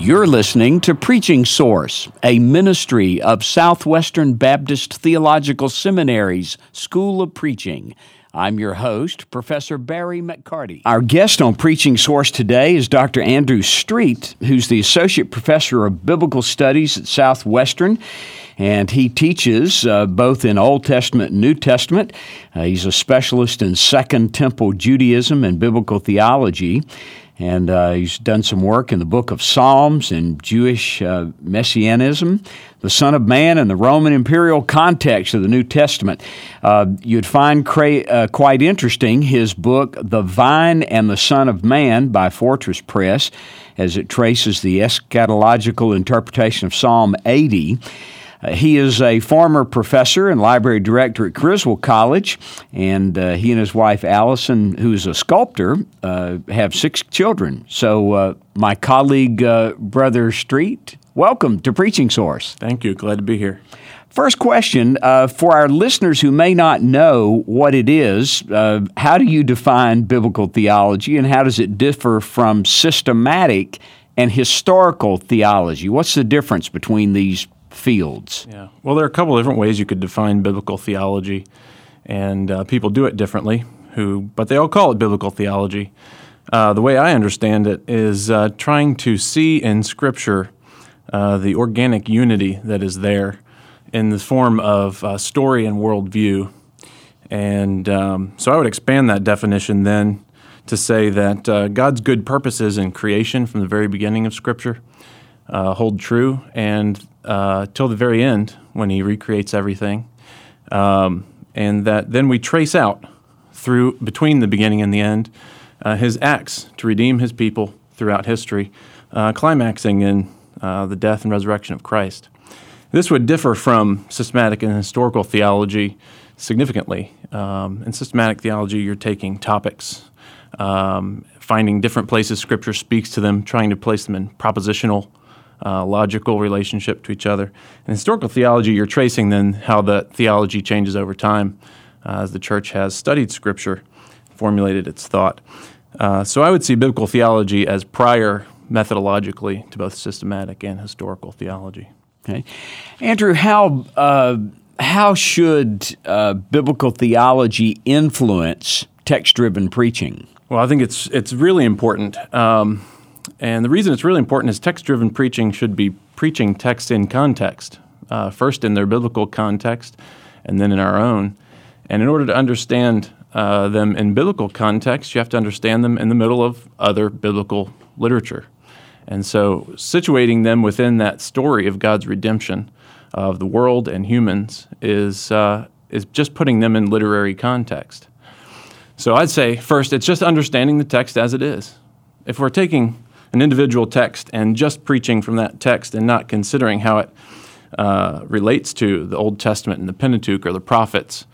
You're listening to Preaching Source, a ministry of Southwestern Baptist Theological Seminary's School of Preaching. I'm your host, Professor Barry McCarty. Our guest on Preaching Source today is Dr. Andrew Streett, who's the Associate Professor of Biblical Studies at Southwestern and he teaches uh, both in Old Testament and New Testament. Uh, he's a specialist in Second Temple Judaism and biblical theology. And uh, he's done some work in the book of Psalms and Jewish uh, messianism, the Son of Man, and the Roman imperial context of the New Testament. Uh, you'd find cra- uh, quite interesting his book, The Vine and the Son of Man, by Fortress Press, as it traces the eschatological interpretation of Psalm 80. Uh, he is a former professor and library director at Criswell College, and uh, he and his wife Allison, who's a sculptor, uh, have six children. So, uh, my colleague, uh, Brother Streett, welcome to Preaching Source. Thank you. Glad to be here. First question uh, for our listeners who may not know what it is, how do you define biblical theology and how does it differ from systematic and historical theology? What's the difference between these fields? Yeah. Well, there are a couple different ways you could define biblical theology, and uh, people do it differently. Who, but they all call it biblical theology. Uh, the way I understand it is uh, trying to see in Scripture uh, the organic unity that is there in the form of uh, story and worldview. And um, so I would expand that definition then to say that uh, God's good purposes in creation from the very beginning of Scripture hold true, and uh, till the very end when He recreates everything, um, and that then we trace out through between the beginning and the end uh, His acts to redeem His people throughout history, uh, climaxing in uh, the death and resurrection of Christ. This would differ from systematic and historical theology significantly. Um, in systematic theology, you're taking topics, um, finding different places Scripture speaks to them, trying to place them in propositional uh, logical relationship to each other. In historical theology, you're tracing then how the theology changes over time uh, as the church has studied Scripture, formulated its thought. Uh, so I would see biblical theology as prior methodologically to both systematic and historical theology. Okay, Andrew, how uh, how should uh, biblical theology influence text-driven preaching? Well, I think it's it's really important. Um, and the reason it's really important is text driven preaching should be preaching text in context, uh, first in their biblical context, and then in our own. And in order to understand uh, them in biblical context, you have to understand them in the middle of other biblical literature. And so, situating them within that story of God's redemption of the world and humans is, uh, is just putting them in literary context. So, I'd say first, it's just understanding the text as it is. If we're taking an individual text and just preaching from that text and not considering how it uh, relates to the Old Testament and the Pentateuch or the prophets,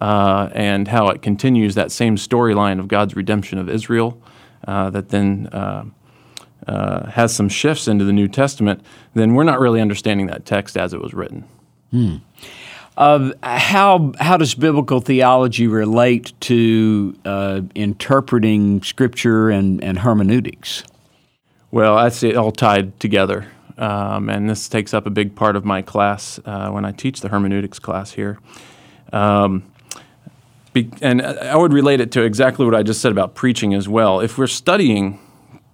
uh, and how it continues that same storyline of God's redemption of Israel uh, that then uh, uh, has some shifts into the New Testament, then we're not really understanding that text as it was written. Hmm. Uh, how how does biblical theology relate to uh, interpreting scripture and, and hermeneutics? Well, see it all tied together. Um, and this takes up a big part of my class uh, when I teach the hermeneutics class here. Um, be, and I would relate it to exactly what I just said about preaching as well. If we're studying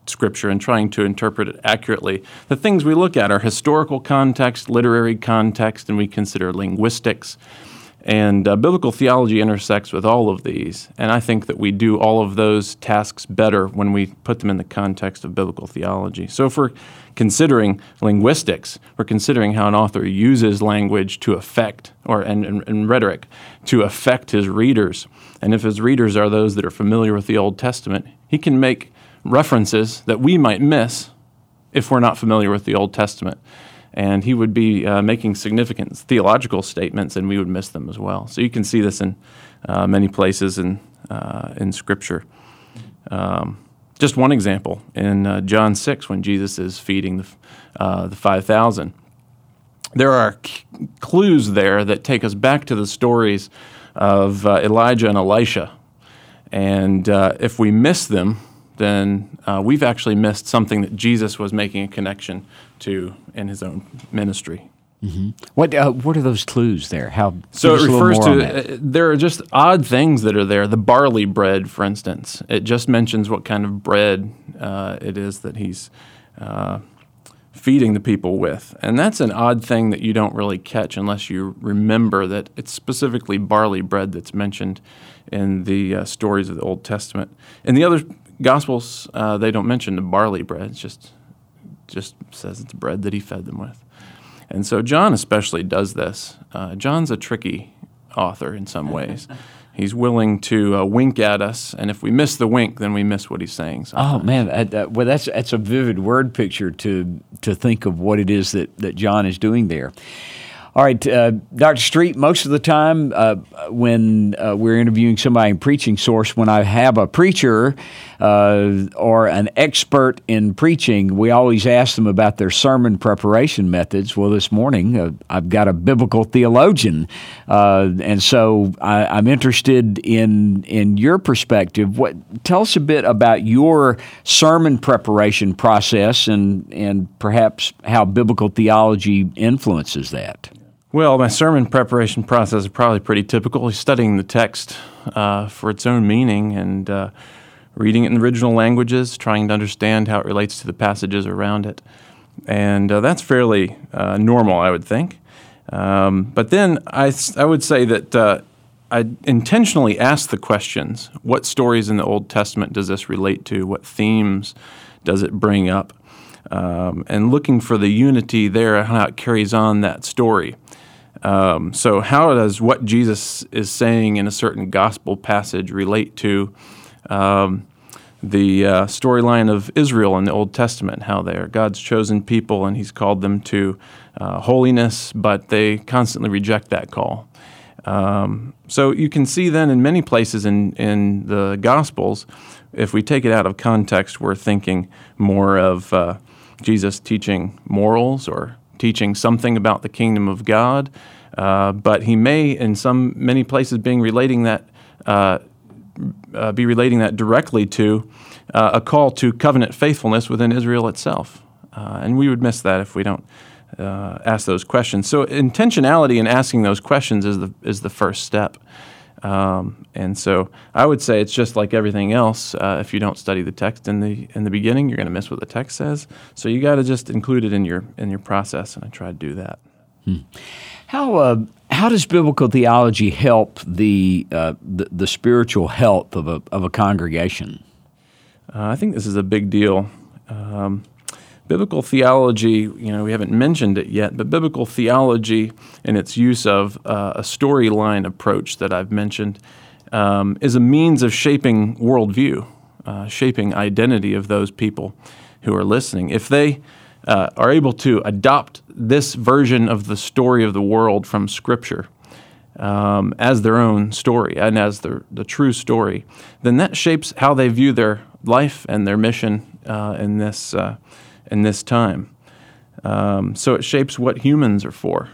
Scripture and trying to interpret it accurately, the things we look at are historical context, literary context, and we consider linguistics. And uh, biblical theology intersects with all of these. And I think that we do all of those tasks better when we put them in the context of biblical theology. So if we're considering linguistics, we're considering how an author uses language to affect, or and, and, and rhetoric, to affect his readers. And if his readers are those that are familiar with the Old Testament, he can make references that we might miss if we're not familiar with the Old Testament and he would be uh, making significant theological statements, and we would miss them as well. So you can see this in uh, many places in uh, in Scripture. Um, just one example in uh, John six, when Jesus is feeding the uh, the five thousand, there are c- clues there that take us back to the stories of Elijah and Elisha, and if we miss them, then uh, we've actually missed something that Jesus was making a connection to in his own ministry. Mm-hmm. What uh, what are those clues there? How so it refers to uh, there are just odd things that are there. The barley bread, for instance, it just mentions what kind of bread uh, it is that he's uh, feeding the people with, and that's an odd thing that you don't really catch unless you remember that it's specifically barley bread that's mentioned in the uh, stories of the Old Testament. In the other Gospels, uh, they don't mention the barley bread. It's just just says it's bread that he fed them with. And so John especially does this. Uh, John's a tricky author in some ways. he's willing to uh, wink at us, and if we miss the wink, then we miss what he's saying. Sometimes. Oh man, uh, well that's that's a vivid word picture to to think of what it is that that John is doing there. All right, uh, Dr. Streett, most of the time uh, when uh, we're interviewing somebody in Preaching Source, when I have a preacher uh, or an expert in preaching, we always ask them about their sermon preparation methods. Well, this morning uh, I've got a biblical theologian, uh, and so I, am interested in, in your perspective. What, tell us a bit about your sermon preparation process and, and perhaps how biblical theology influences that. Well, my sermon preparation process is probably pretty typical. Studying the text uh, for its own meaning and uh, reading it in original languages, trying to understand how it relates to the passages around it. And uh, that's fairly uh, normal, I would think. Um, but then I, I would say that uh, I intentionally ask the questions what stories in the Old Testament does this relate to? What themes does it bring up? Um, and looking for the unity there, how it carries on that story. Um, so, how does what Jesus is saying in a certain gospel passage relate to um, the uh, storyline of Israel in the Old Testament? How they are God's chosen people and He's called them to uh, holiness, but they constantly reject that call. Um, so, you can see then in many places in, in the Gospels, if we take it out of context, we're thinking more of uh, Jesus teaching morals or teaching something about the kingdom of God, uh, but he may, in some many places, being relating that uh, uh, be relating that directly to uh, a call to covenant faithfulness within Israel itself, uh, and we would miss that if we don't uh, ask those questions. So intentionality in asking those questions is the is the first step. Um, and so I would say it's just like everything else. Uh, if you don't study the text in the in the beginning, you're going to miss what the text says. So you got to just include it in your in your process, and I try to do that. Hmm. How uh, how does biblical theology help the uh, the, the, spiritual health of a of a congregation? Uh, I think this is a big deal. Um, biblical theology, you know, we haven't mentioned it yet, but biblical theology and its use of uh, a storyline approach that I've mentioned um, is a means of shaping worldview, uh, shaping identity of those people who are listening. If they uh, are able to adopt this version of the story of the world from Scripture um, as their own story and as the, the true story, then that shapes how they view their life and their mission uh, in this uh, in this time. Um, so it shapes what humans are for.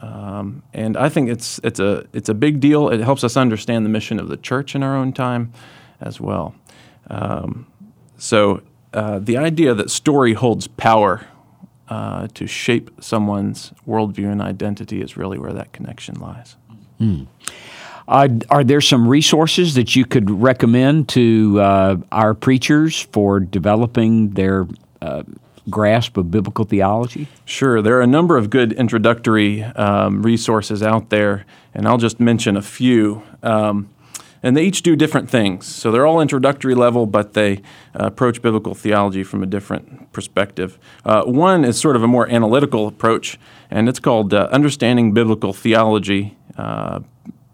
Um, and I think it's, it's, a, it's a big deal. It helps us understand the mission of the church in our own time as well. Um, so uh, the idea that story holds power uh, to shape someone's worldview and identity is really where that connection lies. Mm. Uh, are there some resources that you could recommend to uh, our preachers for developing their uh, grasp of biblical theology? Sure. There are a number of good introductory um, resources out there, and I'll just mention a few. Um, and they each do different things. So they're all introductory level, but they uh, approach biblical theology from a different perspective. Uh, one is sort of a more analytical approach, and it's called uh, Understanding Biblical Theology, uh,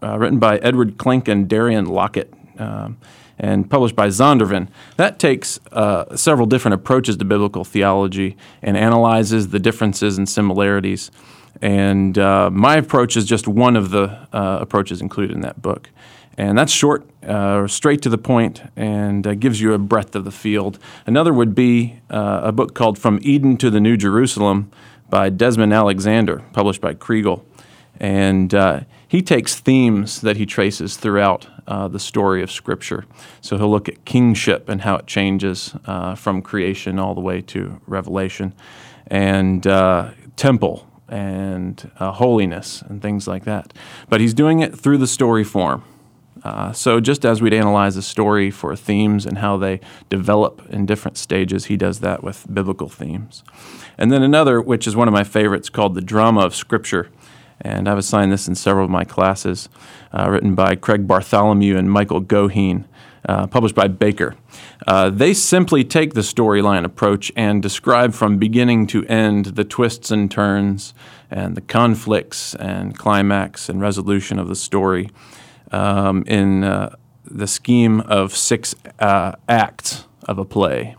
uh, written by Edward Klink and Darian Lockett. Um, and published by Zondervan. That takes uh, several different approaches to biblical theology and analyzes the differences and similarities. And uh, my approach is just one of the uh, approaches included in that book. And that's short, uh, straight to the point, and uh, gives you a breadth of the field. Another would be uh, a book called From Eden to the New Jerusalem by Desmond Alexander, published by Kregel. And he takes themes that he traces throughout uh, the story of Scripture. So he'll look at kingship and how it changes uh, from creation all the way to Revelation, and uh, temple and uh, holiness and things like that. But he's doing it through the story form. Uh, so just as we'd analyze a story for themes and how they develop in different stages, he does that with biblical themes. And then another, which is one of my favorites, called the drama of Scripture. And I've assigned this in several of my classes, uh, written by Craig Bartholomew and Michael Goheen. Uh, published by Baker. Uh, they simply take the storyline approach and describe from beginning to end the twists and turns and the conflicts and climax and resolution of the story um, in uh, the scheme of six uh, acts of a play.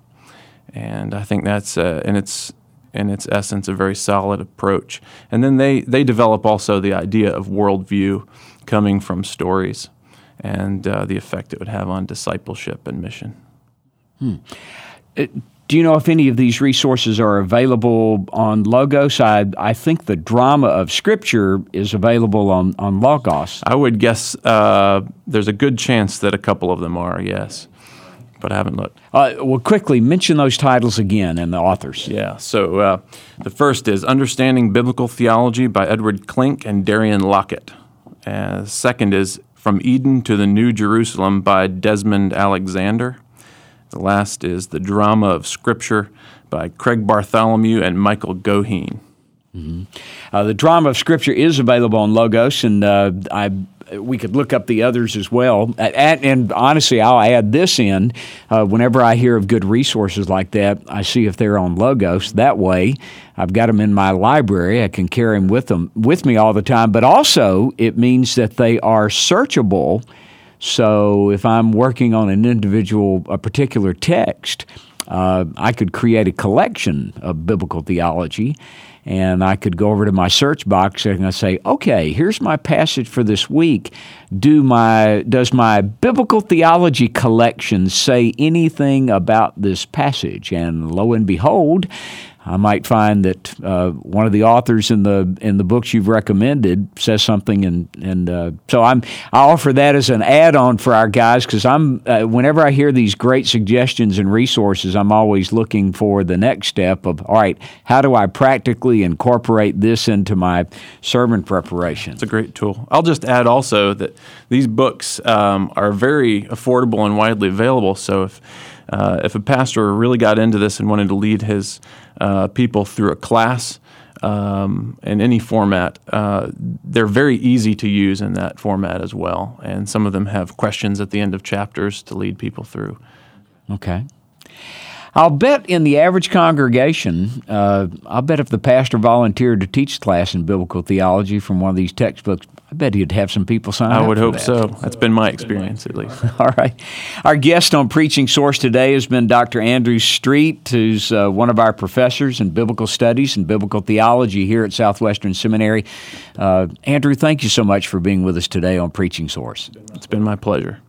And I think that's uh, in its in its essence a very solid approach. And then they they develop also the idea of worldview coming from stories and uh, the effect it would have on discipleship and mission. Hmm. It, do you know if any of these resources are available on Logos? I, I think the drama of Scripture is available on, on Logos. I would guess uh, there's a good chance that a couple of them are, yes. But I haven't looked. Uh, well, quickly mention those titles again and the authors. Yeah, so uh, the first is Understanding Biblical Theology by Edward Klink and Darian Lockett. Uh, second is From Eden to the New Jerusalem by Desmond Alexander. The last is The Drama of Scripture by Craig Bartholomew and Michael Goheen. Mm-hmm. Uh, the Drama of Scripture is available on Logos, and uh, I we could look up the others as well. And, and honestly, I'll add this in. Uh, whenever I hear of good resources like that, I see if they're on Logos. That way, I've got them in my library. I can carry them with them with me all the time. But also, it means that they are searchable so if I'm working on an individual, a particular text, uh, I could create a collection of biblical theology and I could go over to my search box and I say, okay, here's my passage for this week. Do my does my biblical theology collection say anything about this passage? And lo and behold, I might find that uh, one of the authors in the in the books you've recommended says something, and and uh, so I'm I offer that as an add-on for our guys because I'm uh, whenever I hear these great suggestions and resources, I'm always looking for the next step of all right, how do I practically incorporate this into my sermon preparation? It's a great tool. I'll just add also that these books um, are very affordable and widely available. So if uh, if a pastor really got into this and wanted to lead his uh, people through a class um, in any format, uh, they're very easy to use in that format as well. And some of them have questions at the end of chapters to lead people through. Okay. I'll bet in the average congregation, uh, I'll bet if the pastor volunteered to teach class in biblical theology from one of these textbooks, I bet he'd have some people sign I up. I would hope that. so. That's been my experience, at least. All right. Our guest on Preaching Source today has been Dr. Andrew Streett, who's uh, one of our professors in biblical studies and biblical theology here at Southwestern Seminary. Uh, Andrew, thank you so much for being with us today on Preaching Source. It's been my pleasure.